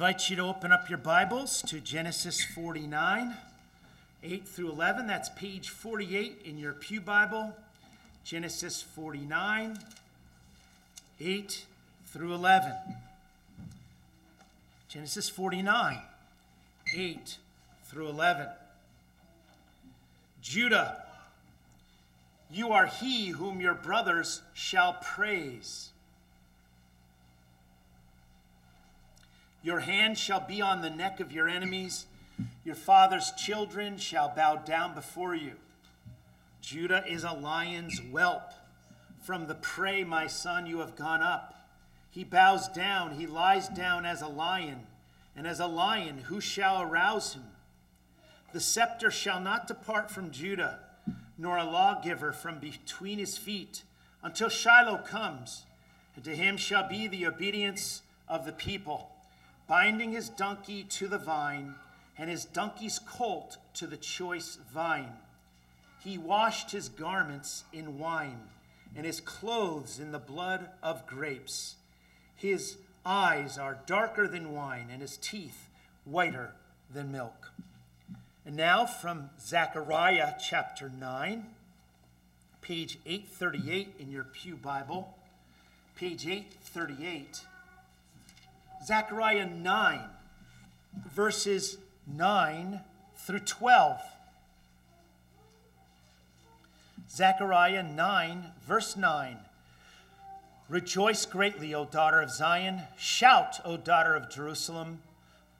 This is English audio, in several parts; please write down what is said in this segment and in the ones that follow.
Invite you to open up your Bibles to Genesis 49, 8 through 11. That's page 48 in your Pew Bible. Genesis 49, 8 through 11. Genesis 49, 8 through 11. Judah, you are he whom your brothers shall praise. Your hand shall be on the neck of your enemies. Your father's children shall bow down before you. Judah is a lion's whelp. From the prey, my son, you have gone up. He bows down, he lies down as a lion, and as a lion, who shall arouse him? The scepter shall not depart from Judah, nor a lawgiver from between his feet, until Shiloh comes, and to him shall be the obedience of the people binding his donkey to the vine, and his donkey's colt to the choice vine. He washed his garments in wine, and his clothes in the blood of grapes. His eyes are darker than wine, and his teeth whiter than milk. And now from Zechariah chapter 9, page 838 in your Pew Bible. Page 838. Zechariah 9, verses 9 through 12. Zechariah 9, verse 9. Rejoice greatly, O daughter of Zion. Shout, O daughter of Jerusalem.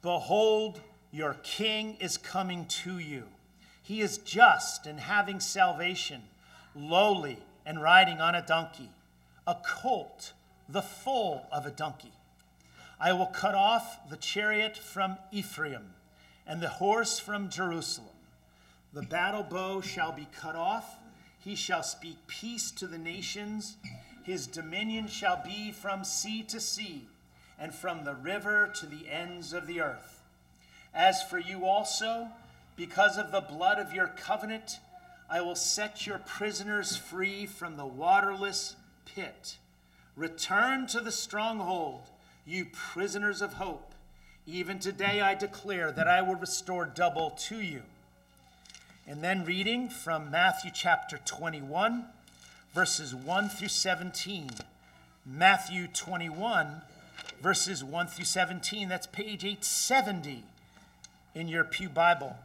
Behold, your king is coming to you. He is just and having salvation, lowly and riding on a donkey, a colt, the foal of a donkey. I will cut off the chariot from Ephraim and the horse from Jerusalem. The battle bow shall be cut off. He shall speak peace to the nations. His dominion shall be from sea to sea and from the river to the ends of the earth. As for you also, because of the blood of your covenant, I will set your prisoners free from the waterless pit. Return to the stronghold you prisoners of hope. Even today I declare that I will restore double to you. And then reading from Matthew chapter 21, verses 1 through 17. Matthew 21, verses 1 through 17. That's page 870 in your Pew Bible.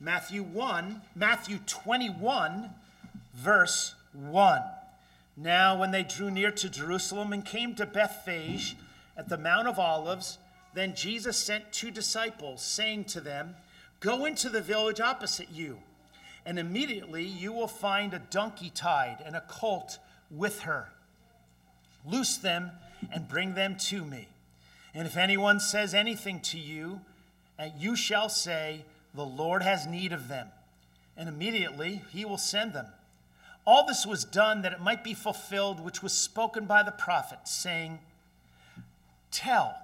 Matthew 1, Matthew 21, verse 1. Now, when they drew near to Jerusalem and came to Bethphage, at the Mount of Olives, then Jesus sent two disciples, saying to them, Go into the village opposite you, and immediately you will find a donkey tied and a colt with her. Loose them and bring them to me. And if anyone says anything to you, uh, you shall say, The Lord has need of them. And immediately he will send them. All this was done that it might be fulfilled, which was spoken by the prophet, saying, Tell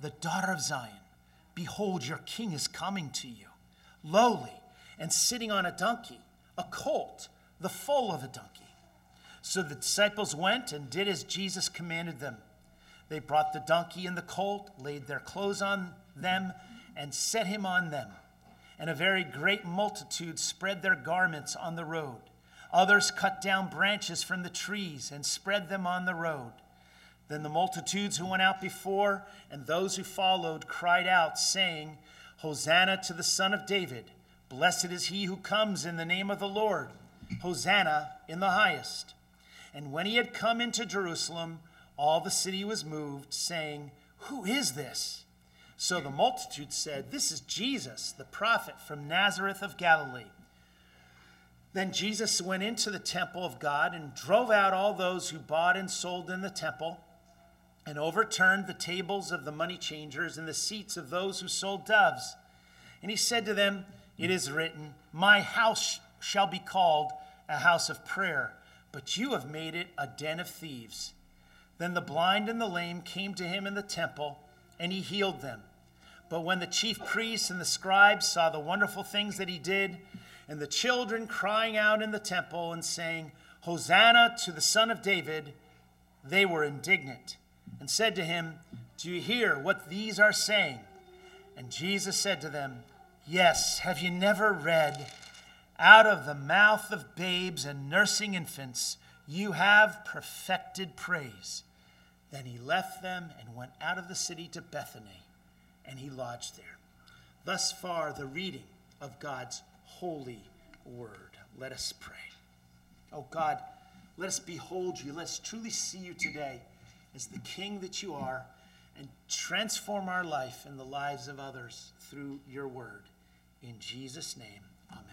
the daughter of Zion, Behold, your king is coming to you, lowly and sitting on a donkey, a colt, the foal of a donkey. So the disciples went and did as Jesus commanded them. They brought the donkey and the colt, laid their clothes on them, and set him on them. And a very great multitude spread their garments on the road. Others cut down branches from the trees and spread them on the road. Then the multitudes who went out before and those who followed cried out, saying, Hosanna to the Son of David. Blessed is he who comes in the name of the Lord. Hosanna in the highest. And when he had come into Jerusalem, all the city was moved, saying, Who is this? So the multitude said, This is Jesus, the prophet from Nazareth of Galilee. Then Jesus went into the temple of God and drove out all those who bought and sold in the temple and overturned the tables of the money changers and the seats of those who sold doves. And he said to them, It is written, My house shall be called a house of prayer, but you have made it a den of thieves. Then the blind and the lame came to him in the temple, and he healed them. But when the chief priests and the scribes saw the wonderful things that he did, and the children crying out in the temple and saying, Hosanna to the Son of David, they were indignant and said to him, Do you hear what these are saying? And Jesus said to them, Yes, have you never read, Out of the mouth of babes and nursing infants, you have perfected praise? Then he left them and went out of the city to Bethany, and he lodged there. Thus far, the reading of God's holy word. Let us pray. Oh God, let us behold you. Let us truly see you today as the King that you are and transform our life and the lives of others through your word. In Jesus' name, amen.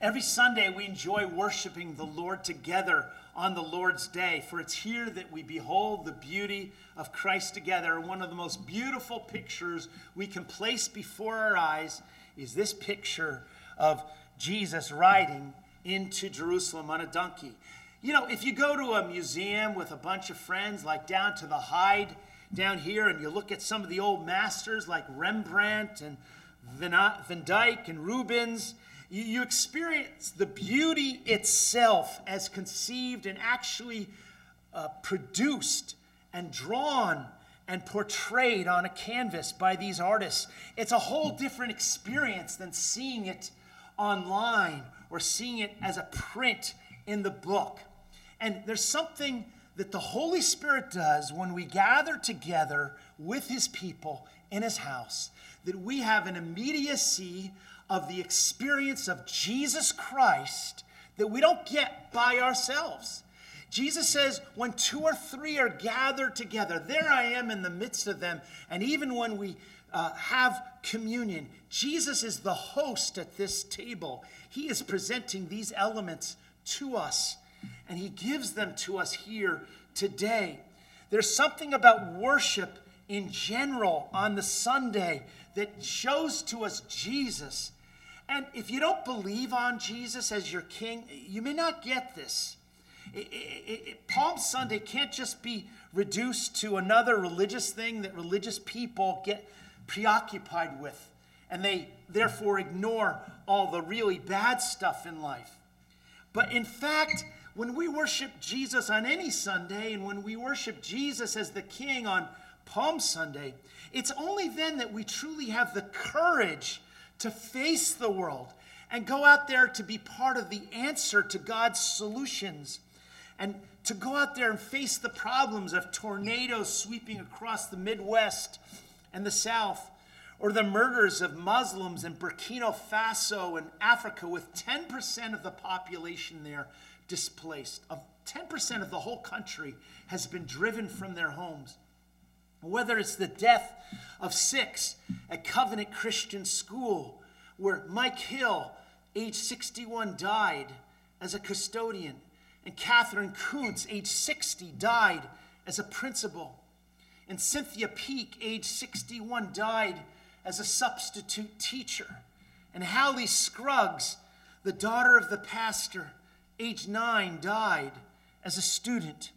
Every Sunday, we enjoy worshiping the Lord together on the Lord's day, for it's here that we behold the beauty of Christ together. One of the most beautiful pictures we can place before our eyes is this picture of Jesus riding into Jerusalem on a donkey. You know, if you go to a museum with a bunch of friends, like down to the Hyde down here, and you look at some of the old masters like Rembrandt and Van Dyck and Rubens, you experience the beauty itself as conceived and actually uh, produced and drawn and portrayed on a canvas by these artists. It's a whole different experience than seeing it online or seeing it as a print in the book. And there's something that the Holy Spirit does when we gather together with His people in His house, that we have an immediacy of the experience of Jesus Christ that we don't get by ourselves. Jesus says, when two or three are gathered together, there I am in the midst of them. And even when we uh, have communion, Jesus is the host at this table. He is presenting these elements to us, and He gives them to us here today. There's something about worship in general on the Sunday that shows to us Jesus. And if you don't believe on Jesus as your king, you may not get this. It, it, it, Palm Sunday can't just be reduced to another religious thing that religious people get preoccupied with, and they therefore ignore all the really bad stuff in life. But in fact, when we worship Jesus on any Sunday, and when we worship Jesus as the King on Palm Sunday, it's only then that we truly have the courage to face the world and go out there to be part of the answer to God's solutions and to go out there and face the problems of tornadoes sweeping across the Midwest and the South, or the murders of Muslims in Burkina Faso and Africa, with 10% of the population there displaced. Of 10% of the whole country has been driven from their homes. Whether it's the death of six at Covenant Christian School, where Mike Hill, age 61, died as a custodian, and Katherine Koonce, age 60, died as a principal. And Cynthia Peak, age 61, died as a substitute teacher. And Hallie Scruggs, the daughter of the pastor, age 9, died as a student.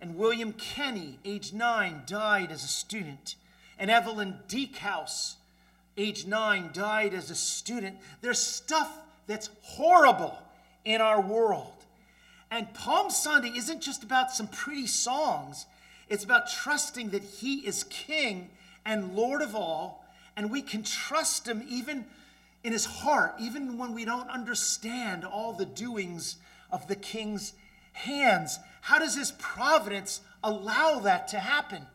And William Kinney, age 9, died as a student. And Evelyn Dieckhaus, age 9, died as a student. There's stuff that's horrible in our world. And Palm Sunday isn't just about some pretty songs, it's about trusting that He is King and Lord of all, and we can trust Him even in His heart, even when we don't understand all the doings of the King's hands. How does His providence allow that to happen?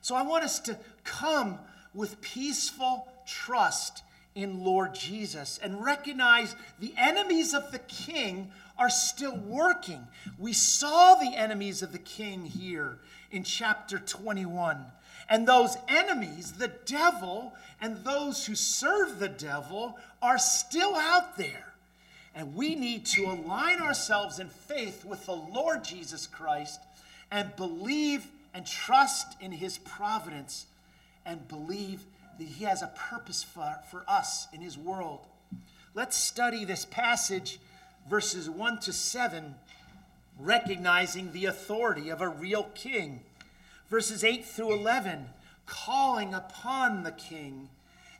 So I want us to come with peaceful trust in Lord Jesus and recognize the enemies of the King are still working. We saw the enemies of the king here in chapter 21. And those enemies, the devil, and those who serve the devil, are still out there. And we need to align ourselves in faith with the Lord Jesus Christ and believe and trust in his providence and believe that he has a purpose for, for us in his world. Let's study this passage verses 1 to 7, recognizing the authority of a real king. Verses 8 through 11, calling upon the king.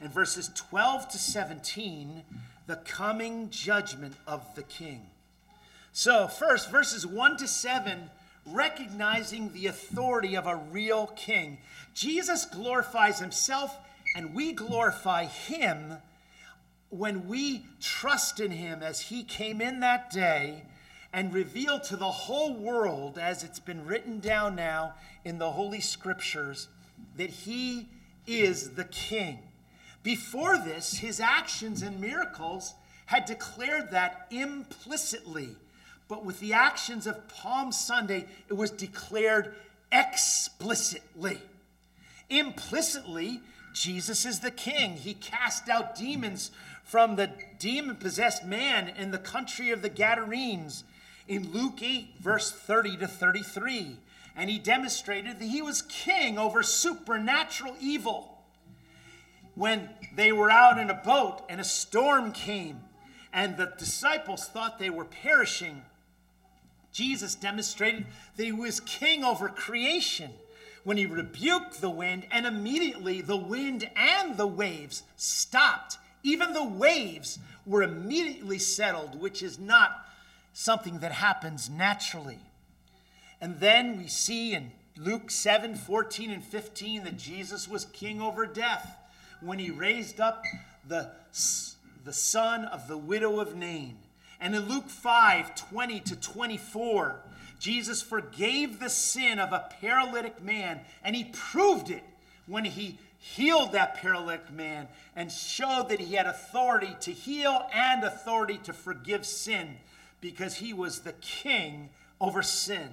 And verses 12 to 17, the coming judgment of the king. So, first, verses 1 to 7 recognizing the authority of a real king. Jesus glorifies himself, and we glorify him when we trust in him as he came in that day and revealed to the whole world, as it's been written down now in the Holy Scriptures, that he is the king. Before this, his actions and miracles had declared that implicitly. But with the actions of Palm Sunday, it was declared explicitly. Implicitly, Jesus is the king. He cast out demons from the demon possessed man in the country of the Gadarenes in Luke 8, verse 30 to 33. And he demonstrated that he was king over supernatural evil. When they were out in a boat and a storm came, and the disciples thought they were perishing, Jesus demonstrated that he was king over creation when he rebuked the wind, and immediately the wind and the waves stopped. Even the waves were immediately settled, which is not something that happens naturally. And then we see in Luke 7 14 and 15 that Jesus was king over death when he raised up the, the son of the widow of Nain. And in Luke 5 20 to 24, Jesus forgave the sin of a paralytic man, and he proved it when he healed that paralytic man and showed that he had authority to heal and authority to forgive sin because he was the king over sin.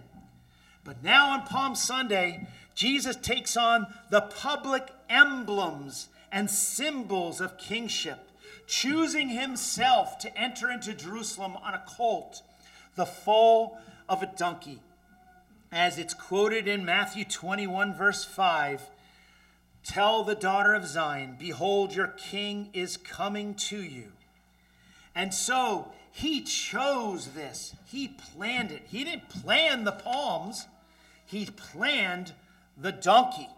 But now on Palm Sunday, Jesus takes on the public emblems and symbols of kingship choosing himself to enter into Jerusalem on a colt, the foal of a donkey. As it's quoted in Matthew 21, verse 5 Tell the daughter of Zion, Behold, your king is coming to you. And so he chose this. He planned it. He didn't plan the palms, he planned the donkey.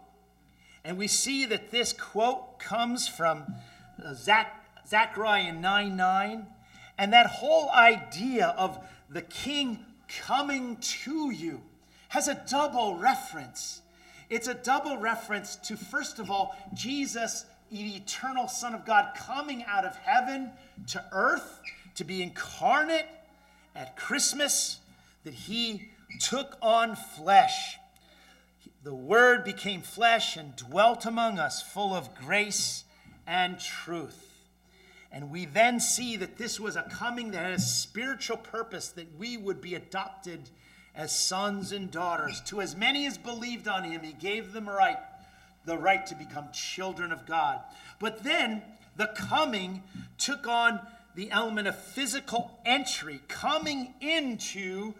And we see that this quote comes from uh, Zach Zechariah 9 9. And that whole idea of the king coming to you has a double reference. It's a double reference to, first of all, Jesus, the eternal Son of God, coming out of heaven to earth to be incarnate at Christmas, that he took on flesh. The Word became flesh and dwelt among us, full of grace and truth. And we then see that this was a coming that had a spiritual purpose, that we would be adopted as sons and daughters. To as many as believed on him, he gave them right, the right to become children of God. But then the coming took on the element of physical entry, coming into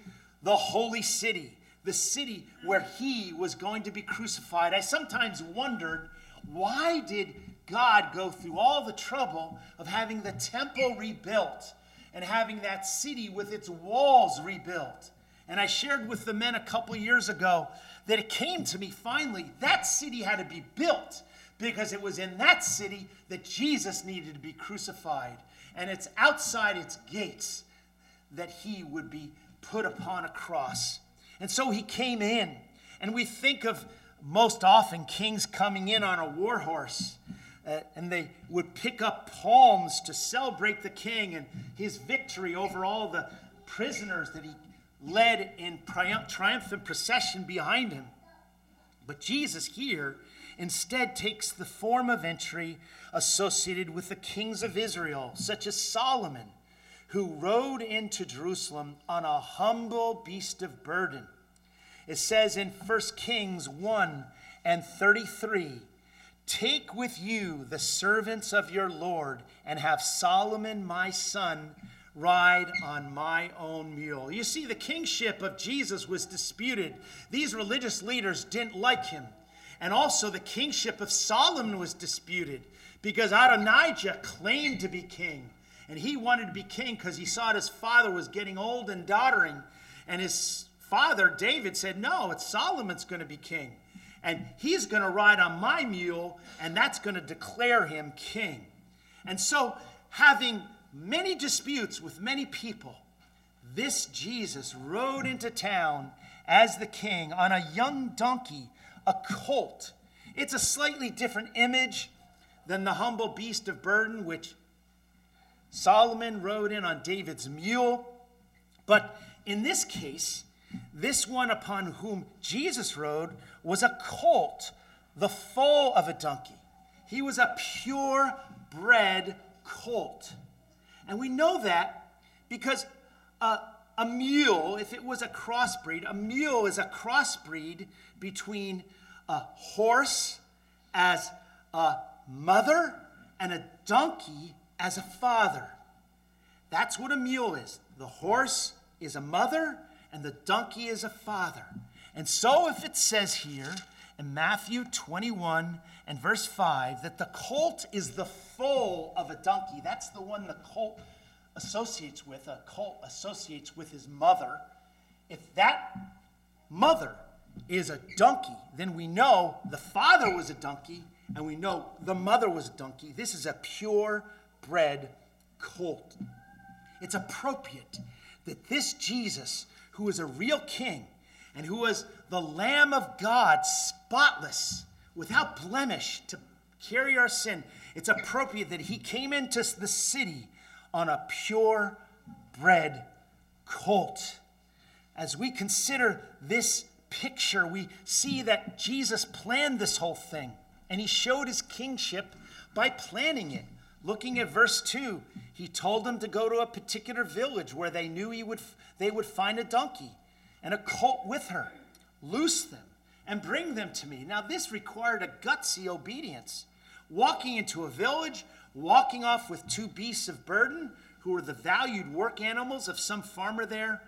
the holy city, the city where he was going to be crucified. I sometimes wondered why did God go through all the trouble of having the temple rebuilt and having that city with its walls rebuilt. And I shared with the men a couple years ago that it came to me finally that city had to be built because it was in that city that Jesus needed to be crucified. And it's outside its gates that he would be put upon a cross. And so he came in. And we think of most often kings coming in on a war horse uh, and they would pick up palms to celebrate the king and his victory over all the prisoners that he led in triumphant procession behind him. But Jesus here instead takes the form of entry associated with the kings of Israel, such as Solomon, who rode into Jerusalem on a humble beast of burden. It says in 1 Kings 1 and 33 Take with you the servants of your Lord, and have Solomon my son ride on my own mule. You see, the kingship of Jesus was disputed. These religious leaders didn't like him. And also, the kingship of Solomon was disputed because Adonijah claimed to be king. And he wanted to be king because he saw his father was getting old and doddering. And his father, David, said, No, it's Solomon's going to be king and he's going to ride on my mule, and that's going to declare him king. And so, having many disputes with many people, this Jesus rode into town as the king on a young donkey, a colt. It's a slightly different image than the humble beast of burden, which Solomon rode in on David's mule. But in this case, this one upon whom Jesus rode was a colt, the foal of a donkey. He was a pure-bred colt. And we know that because a, a mule, if it was a crossbreed, a mule is a crossbreed between a horse as a mother and a donkey as a father. That's what a mule is. The horse is a mother and the donkey is a father. And so, if it says here in Matthew 21 and verse 5 that the colt is the foal of a donkey, that's the one the colt associates with. A colt associates with his mother. If that mother is a donkey, then we know the father was a donkey and we know the mother was a donkey. This is a pure bred colt. It's appropriate that this Jesus who is a real king and who was the Lamb of God, spotless, without blemish, to carry our sin, it's appropriate that he came into the city on a pure bred colt. As we consider this picture, we see that Jesus planned this whole thing and he showed his kingship by planning it. Looking at verse 2, he told them to go to a particular village where they knew he would, they would find a donkey and a colt with her. Loose them and bring them to me. Now, this required a gutsy obedience. Walking into a village, walking off with two beasts of burden, who were the valued work animals of some farmer there.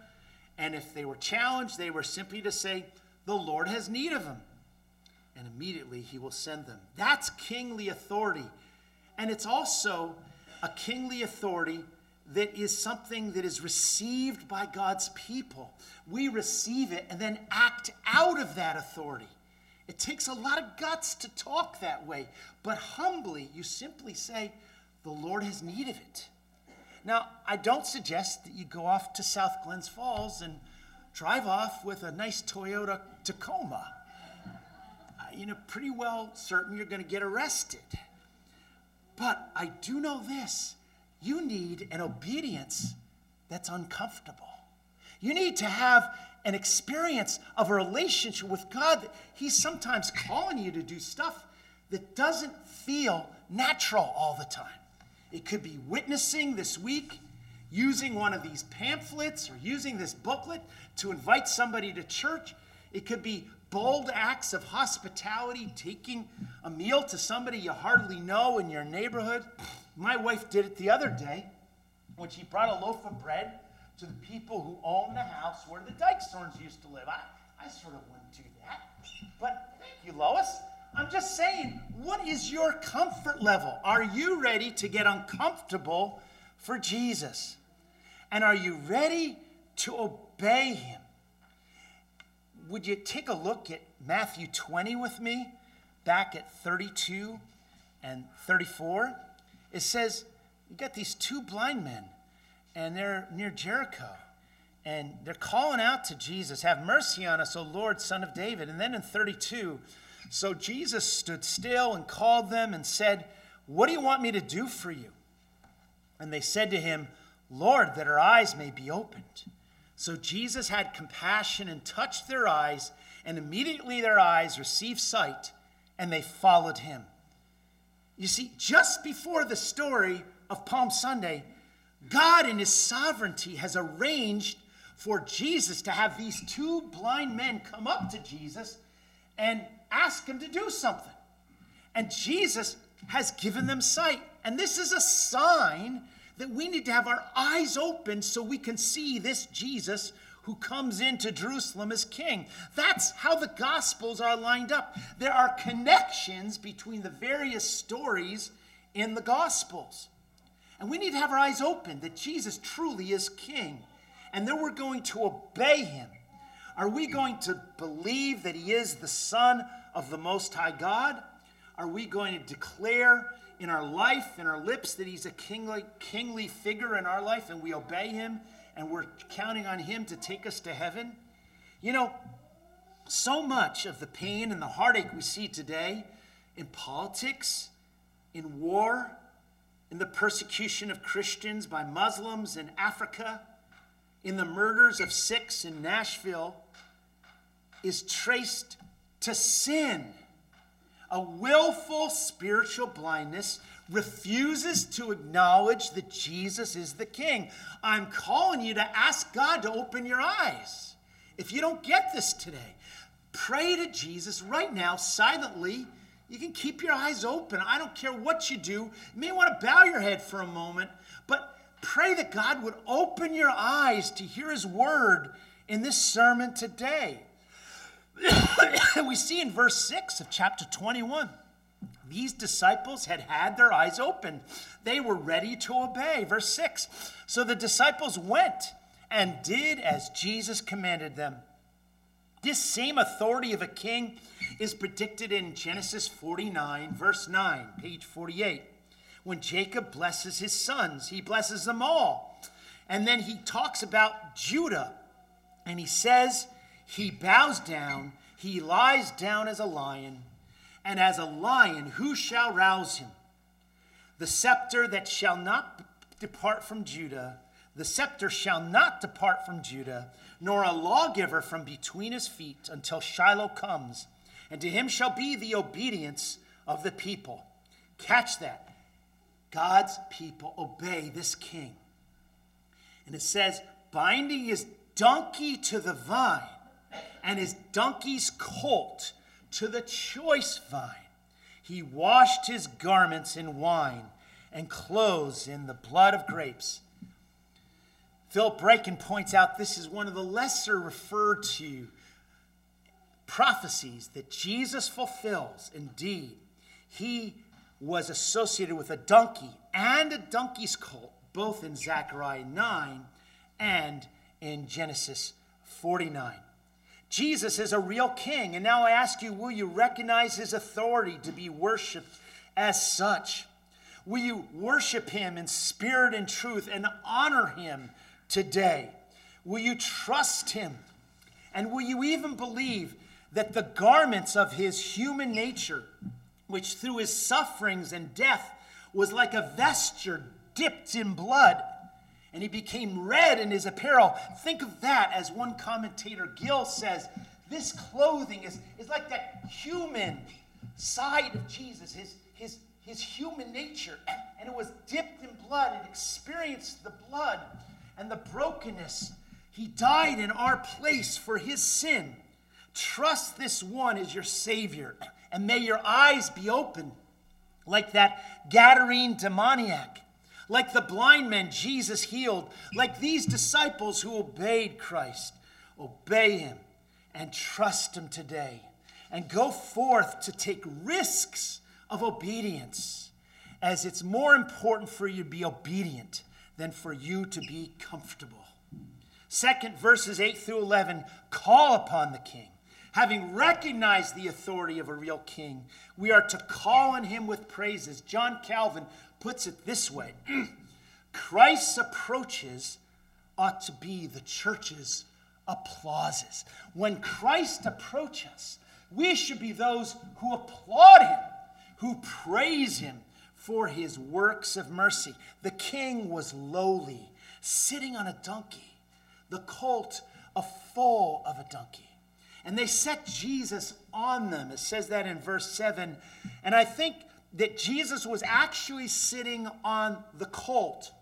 And if they were challenged, they were simply to say, The Lord has need of them. And immediately he will send them. That's kingly authority. And it's also a kingly authority that is something that is received by God's people. We receive it and then act out of that authority. It takes a lot of guts to talk that way, but humbly, you simply say, The Lord has need of it. Now, I don't suggest that you go off to South Glens Falls and drive off with a nice Toyota Tacoma. Uh, you know, pretty well certain you're going to get arrested. But I do know this you need an obedience that's uncomfortable. You need to have an experience of a relationship with God. that He's sometimes calling you to do stuff that doesn't feel natural all the time. It could be witnessing this week, using one of these pamphlets or using this booklet to invite somebody to church. It could be bold acts of hospitality, taking a meal to somebody you hardly know in your neighborhood. My wife did it the other day when she brought a loaf of bread to the people who own the house where the Dykestorms used to live. I, I sort of wouldn't do that. But thank you, Lois. I'm just saying, what is your comfort level? Are you ready to get uncomfortable for Jesus? And are you ready to obey him? Would you take a look at Matthew 20 with me, back at 32 and 34? It says, You got these two blind men, and they're near Jericho, and they're calling out to Jesus, Have mercy on us, O Lord, son of David. And then in 32, so Jesus stood still and called them and said, What do you want me to do for you? And they said to him, Lord, that our eyes may be opened. So Jesus had compassion and touched their eyes, and immediately their eyes received sight, and they followed him. You see, just before the story of Palm Sunday, God in his sovereignty has arranged for Jesus to have these two blind men come up to Jesus and ask him to do something. And Jesus has given them sight. And this is a sign that we need to have our eyes open so we can see this Jesus who comes into Jerusalem as king. That's how the Gospels are lined up. There are connections between the various stories in the Gospels. And we need to have our eyes open that Jesus truly is king and that we're going to obey him. Are we going to believe that he is the Son of the Most High God? Are we going to declare in our life, in our lips, that he's a kingly, kingly figure in our life and we obey him and we're counting on him to take us to heaven? You know, so much of the pain and the heartache we see today in politics, in war, in the persecution of Christians by Muslims in Africa, in the murders of six in Nashville, is traced to sin. A willful spiritual blindness refuses to acknowledge that Jesus is the King. I'm calling you to ask God to open your eyes. If you don't get this today, pray to Jesus right now, silently. You can keep your eyes open. I don't care what you do. You may want to bow your head for a moment, but pray that God would open your eyes to hear His word in this sermon today. we see in verse 6 of chapter 21 these disciples had had their eyes open. They were ready to obey. Verse 6 So the disciples went and did as Jesus commanded them. This same authority of a king is predicted in Genesis 49, verse 9, page 48. When Jacob blesses his sons, he blesses them all. And then he talks about Judah, and he says, He bows down, he lies down as a lion, and as a lion, who shall rouse him? The scepter that shall not depart from Judah, the scepter shall not depart from Judah, nor a lawgiver from between his feet until Shiloh comes, and to him shall be the obedience of the people. Catch that. God's people obey this king. And it says, binding his donkey to the vine and his donkey's colt to the choice vine. He washed his garments in wine and clothes in the blood of grapes. Philip Ryken points out this is one of the lesser referred to prophecies that Jesus fulfills. Indeed, he was associated with a donkey and a donkey's colt, both in Zechariah 9 and in Genesis 49. Jesus is a real king. And now I ask you, will you recognize his authority to be worshiped as such? Will you worship him in spirit and truth and honor him today? Will you trust him? And will you even believe that the garments of his human nature, which through his sufferings and death was like a vesture dipped in blood, and he became red in his apparel. Think of that as one commentator, Gill, says this clothing is, is like that human side of Jesus, his, his, his human nature. And it was dipped in blood. It experienced the blood and the brokenness. He died in our place for his sin. Trust this one as your Savior, and may your eyes be open like that Gadarene demoniac like the blind men Jesus healed, like these disciples who obeyed Christ. Obey him and trust him today. And go forth to take risks of obedience, as it's more important for you to be obedient than for you to be comfortable. Second, verses 8 through 11 call upon the king. Having recognized the authority of a real king, we are to call on him with praises. John Calvin puts it this way Christ's approaches ought to be the church's applauses. When Christ approaches, we should be those who applaud him, who praise him for his works of mercy. The king was lowly, sitting on a donkey, the colt a foal of a donkey. And they set Jesus on them. It says that in verse 7. And I think that Jesus was actually sitting on the colt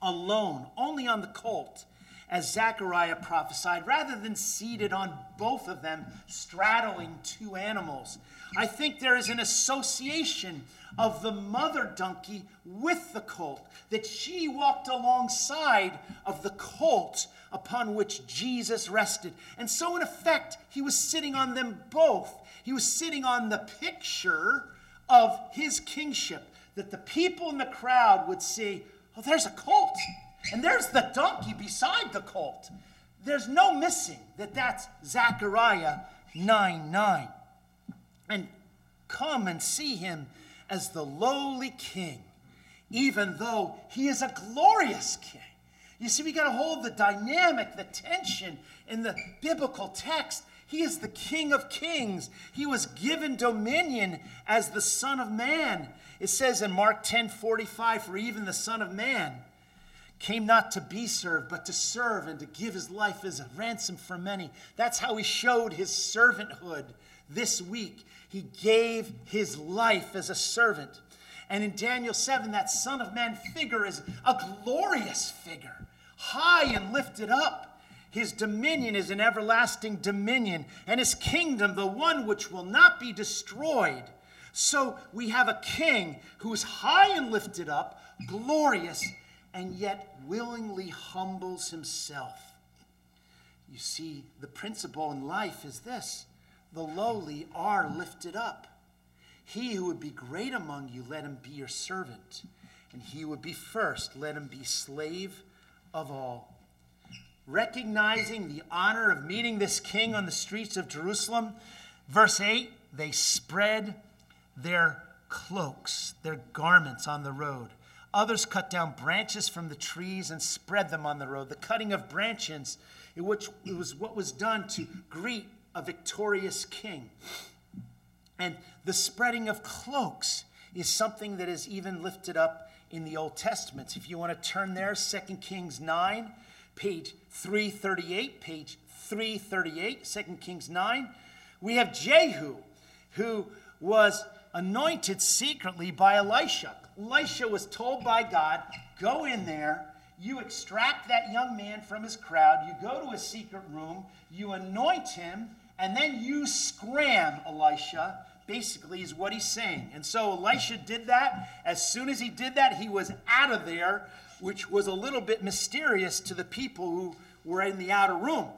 alone, only on the colt, as Zechariah prophesied, rather than seated on both of them, straddling two animals. I think there is an association of the mother donkey with the colt, that she walked alongside of the colt upon which Jesus rested. And so, in effect, he was sitting on them both. He was sitting on the picture of his kingship, that the people in the crowd would see, oh, there's a colt, and there's the donkey beside the colt. There's no missing that that's Zechariah 9 9. And come and see him as the lowly king, even though he is a glorious king. You see, we got to hold the dynamic, the tension in the biblical text. He is the King of Kings. He was given dominion as the Son of Man. It says in Mark 10 45, for even the Son of Man came not to be served, but to serve and to give his life as a ransom for many. That's how he showed his servanthood this week. He gave his life as a servant. And in Daniel 7, that Son of Man figure is a glorious figure, high and lifted up. His dominion is an everlasting dominion, and his kingdom, the one which will not be destroyed. So we have a king who is high and lifted up, glorious, and yet willingly humbles himself. You see, the principle in life is this the lowly are lifted up. He who would be great among you, let him be your servant. And he who would be first, let him be slave of all. Recognizing the honor of meeting this king on the streets of Jerusalem, verse 8 they spread their cloaks, their garments on the road. Others cut down branches from the trees and spread them on the road. The cutting of branches, which it was what was done to greet a victorious king. And the spreading of cloaks is something that is even lifted up in the Old Testament. If you want to turn there, 2 Kings 9, page 338, page 338, 2 Kings 9, we have Jehu, who was anointed secretly by Elisha. Elisha was told by God, Go in there, you extract that young man from his crowd, you go to his secret room, you anoint him, and then you scram Elisha, basically, is what he's saying. And so Elisha did that. As soon as he did that, he was out of there, which was a little bit mysterious to the people who were in the outer room.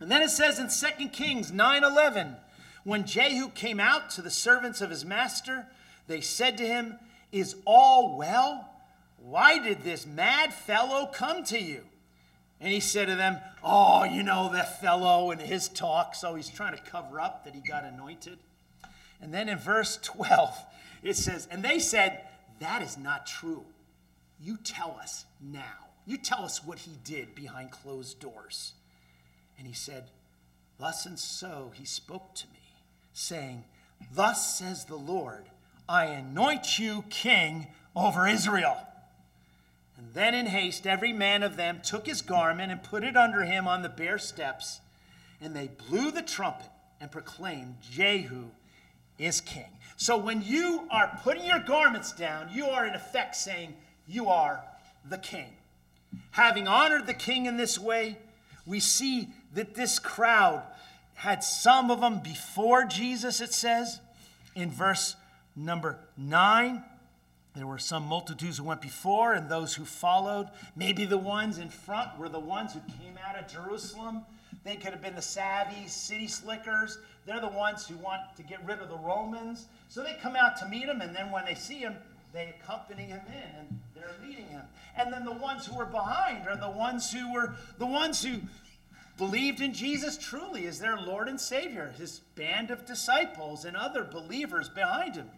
And then it says in 2 Kings 9 11, when Jehu came out to the servants of his master, they said to him, Is all well? Why did this mad fellow come to you? And he said to them, Oh, you know, that fellow and his talk. So he's trying to cover up that he got anointed. And then in verse 12, it says, And they said, That is not true. You tell us now. You tell us what he did behind closed doors. And he said, Thus and so he spoke to me saying, Thus says the Lord, I anoint you king over Israel. And then in haste, every man of them took his garment and put it under him on the bare steps, and they blew the trumpet and proclaimed, Jehu is king. So when you are putting your garments down, you are in effect saying, You are the king. Having honored the king in this way, we see that this crowd had some of them before Jesus, it says in verse number 9. There were some multitudes who went before and those who followed. Maybe the ones in front were the ones who came out of Jerusalem. They could have been the savvy city slickers. They're the ones who want to get rid of the Romans. So they come out to meet him, and then when they see him, they accompany him in and they're leading him. And then the ones who were behind are the ones who were the ones who believed in Jesus truly as their Lord and Savior, his band of disciples and other believers behind him.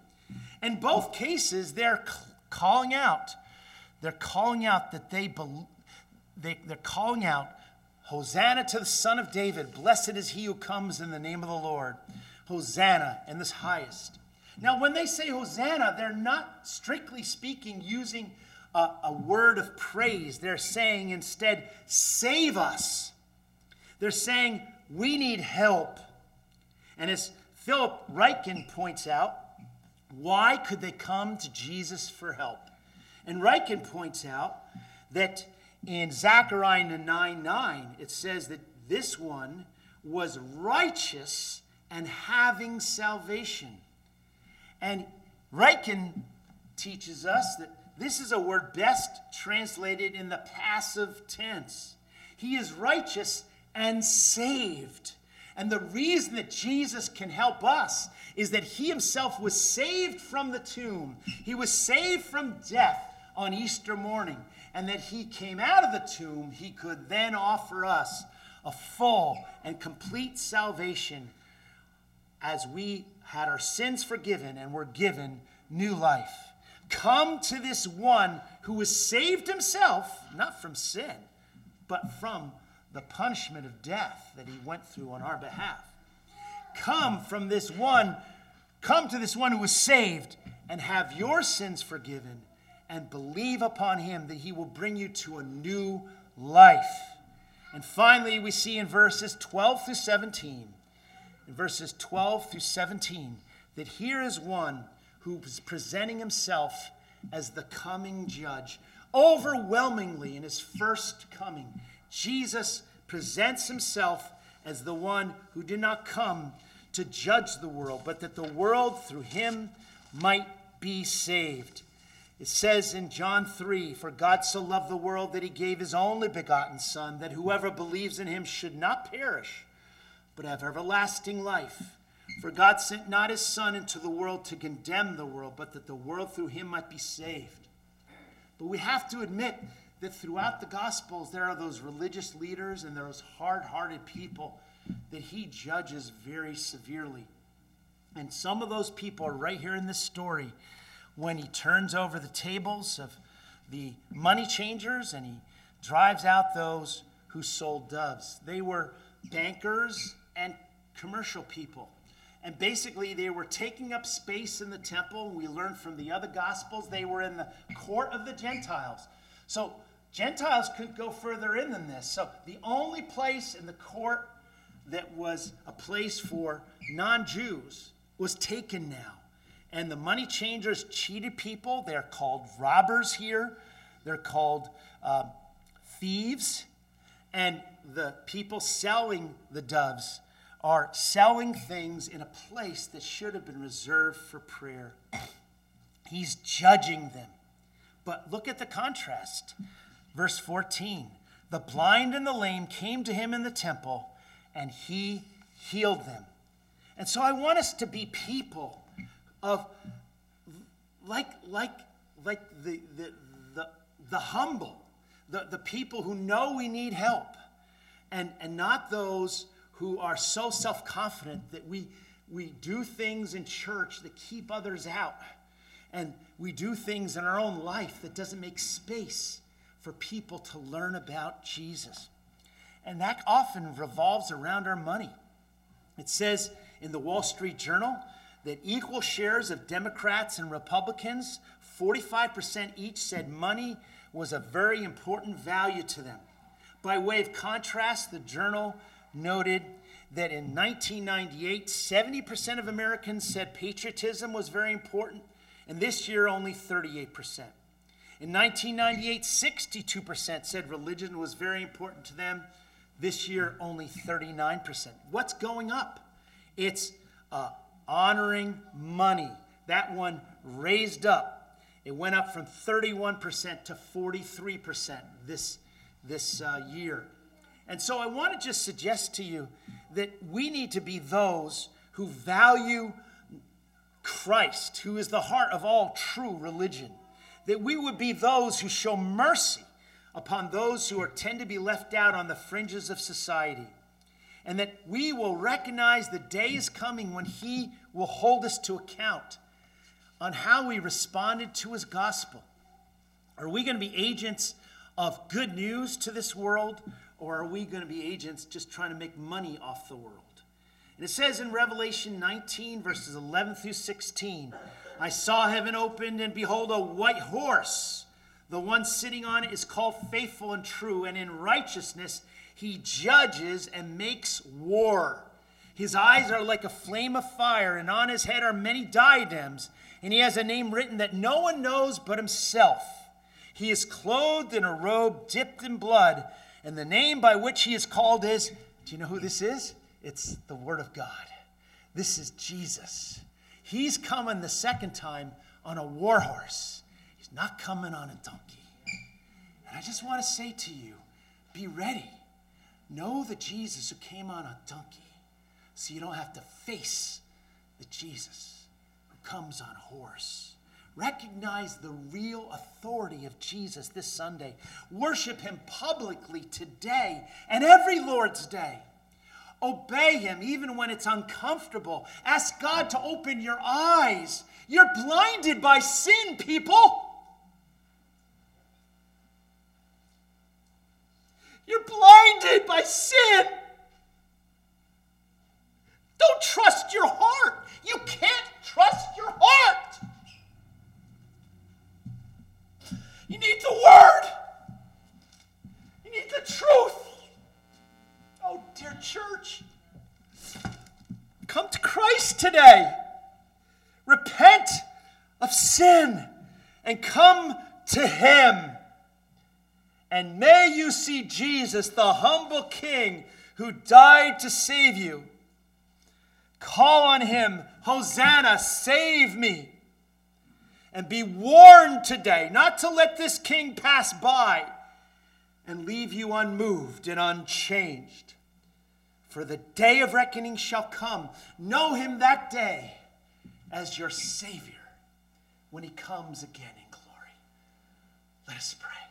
In both cases, they're calling out. They're calling out that they, be, they they're calling out, Hosanna to the Son of David. Blessed is he who comes in the name of the Lord. Hosanna in this highest. Now, when they say Hosanna, they're not strictly speaking using a, a word of praise. They're saying instead, save us they're saying, we need help. And as Philip Ryken points out, why could they come to Jesus for help? And Ryken points out that in Zechariah 9 9, it says that this one was righteous and having salvation. And Ryken teaches us that this is a word best translated in the passive tense. He is righteous and saved. And the reason that Jesus can help us is that he himself was saved from the tomb. He was saved from death on Easter morning. And that he came out of the tomb, he could then offer us a full and complete salvation as we had our sins forgiven and were given new life. Come to this one who was saved himself, not from sin, but from the punishment of death that he went through on our behalf. Come from this one, come to this one who was saved and have your sins forgiven and believe upon him that he will bring you to a new life. And finally, we see in verses 12 through 17, in verses 12 through 17, that here is one who is presenting himself as the coming judge. Overwhelmingly, in his first coming, Jesus presents himself as the one who did not come to judge the world, but that the world through him might be saved. It says in John 3 For God so loved the world that he gave his only begotten Son, that whoever believes in him should not perish, but have everlasting life. For God sent not his Son into the world to condemn the world, but that the world through him might be saved. But we have to admit that throughout the Gospels, there are those religious leaders and those hard hearted people that he judges very severely. And some of those people are right here in this story when he turns over the tables of the money changers and he drives out those who sold doves. They were bankers and commercial people. And basically, they were taking up space in the temple. We learned from the other gospels they were in the court of the Gentiles. So, Gentiles couldn't go further in than this. So, the only place in the court that was a place for non Jews was taken now. And the money changers cheated people. They're called robbers here, they're called uh, thieves. And the people selling the doves are selling things in a place that should have been reserved for prayer. He's judging them. But look at the contrast. Verse 14 The blind and the lame came to him in the temple, and he healed them. And so I want us to be people of like, like, like the, the, the, the humble, the, the people who know we need help, and, and not those who are so self confident that we, we do things in church that keep others out. And we do things in our own life that doesn't make space for people to learn about Jesus. And that often revolves around our money. It says in the Wall Street Journal that equal shares of Democrats and Republicans, 45% each, said money was a very important value to them. By way of contrast, the journal noted that in 1998, 70% of Americans said patriotism was very important, and this year only 38%. In 1998, 62% said religion was very important to them. This year, only 39%. What's going up? It's uh, honoring money. That one raised up. It went up from 31% to 43% this, this uh, year. And so I want to just suggest to you that we need to be those who value Christ, who is the heart of all true religion. That we would be those who show mercy upon those who are, tend to be left out on the fringes of society. And that we will recognize the day is coming when He will hold us to account on how we responded to His gospel. Are we going to be agents of good news to this world, or are we going to be agents just trying to make money off the world? And it says in Revelation 19, verses 11 through 16 I saw heaven opened, and behold, a white horse. The one sitting on it is called faithful and true, and in righteousness he judges and makes war. His eyes are like a flame of fire, and on his head are many diadems, and he has a name written that no one knows but himself. He is clothed in a robe dipped in blood and the name by which he is called is do you know who this is? It's the Word of God. This is Jesus. He's coming the second time on a war horse, he's not coming on a donkey. And I just want to say to you be ready. Know the Jesus who came on a donkey so you don't have to face the Jesus who comes on a horse. Recognize the real authority of Jesus this Sunday. Worship him publicly today and every Lord's day. Obey him even when it's uncomfortable. Ask God to open your eyes You're blinded by sin, people. You're blinded by sin. Don't trust your heart. You can't trust your heart. You need the word. You need the truth. Oh, dear church, come to Christ today. Repent of sin and come to Him. And may you see Jesus, the humble King who died to save you. Call on Him, Hosanna, save me. And be warned today not to let this King pass by and leave you unmoved and unchanged. For the day of reckoning shall come. Know Him that day as your Savior when He comes again in glory. Let us pray.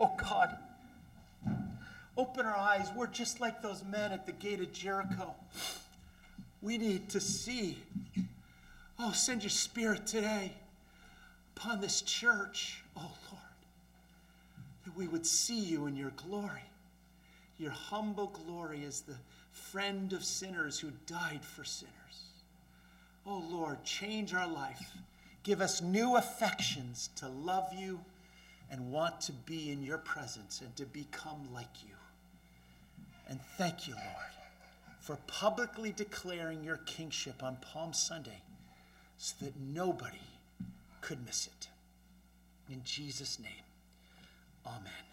Oh God, open our eyes. We're just like those men at the gate of Jericho. We need to see. Oh, send your spirit today upon this church, oh Lord, that we would see you in your glory, your humble glory as the friend of sinners who died for sinners. Oh Lord, change our life. Give us new affections to love you and want to be in your presence and to become like you. And thank you, Lord, for publicly declaring your kingship on Palm Sunday so that nobody could miss it. In Jesus' name, amen.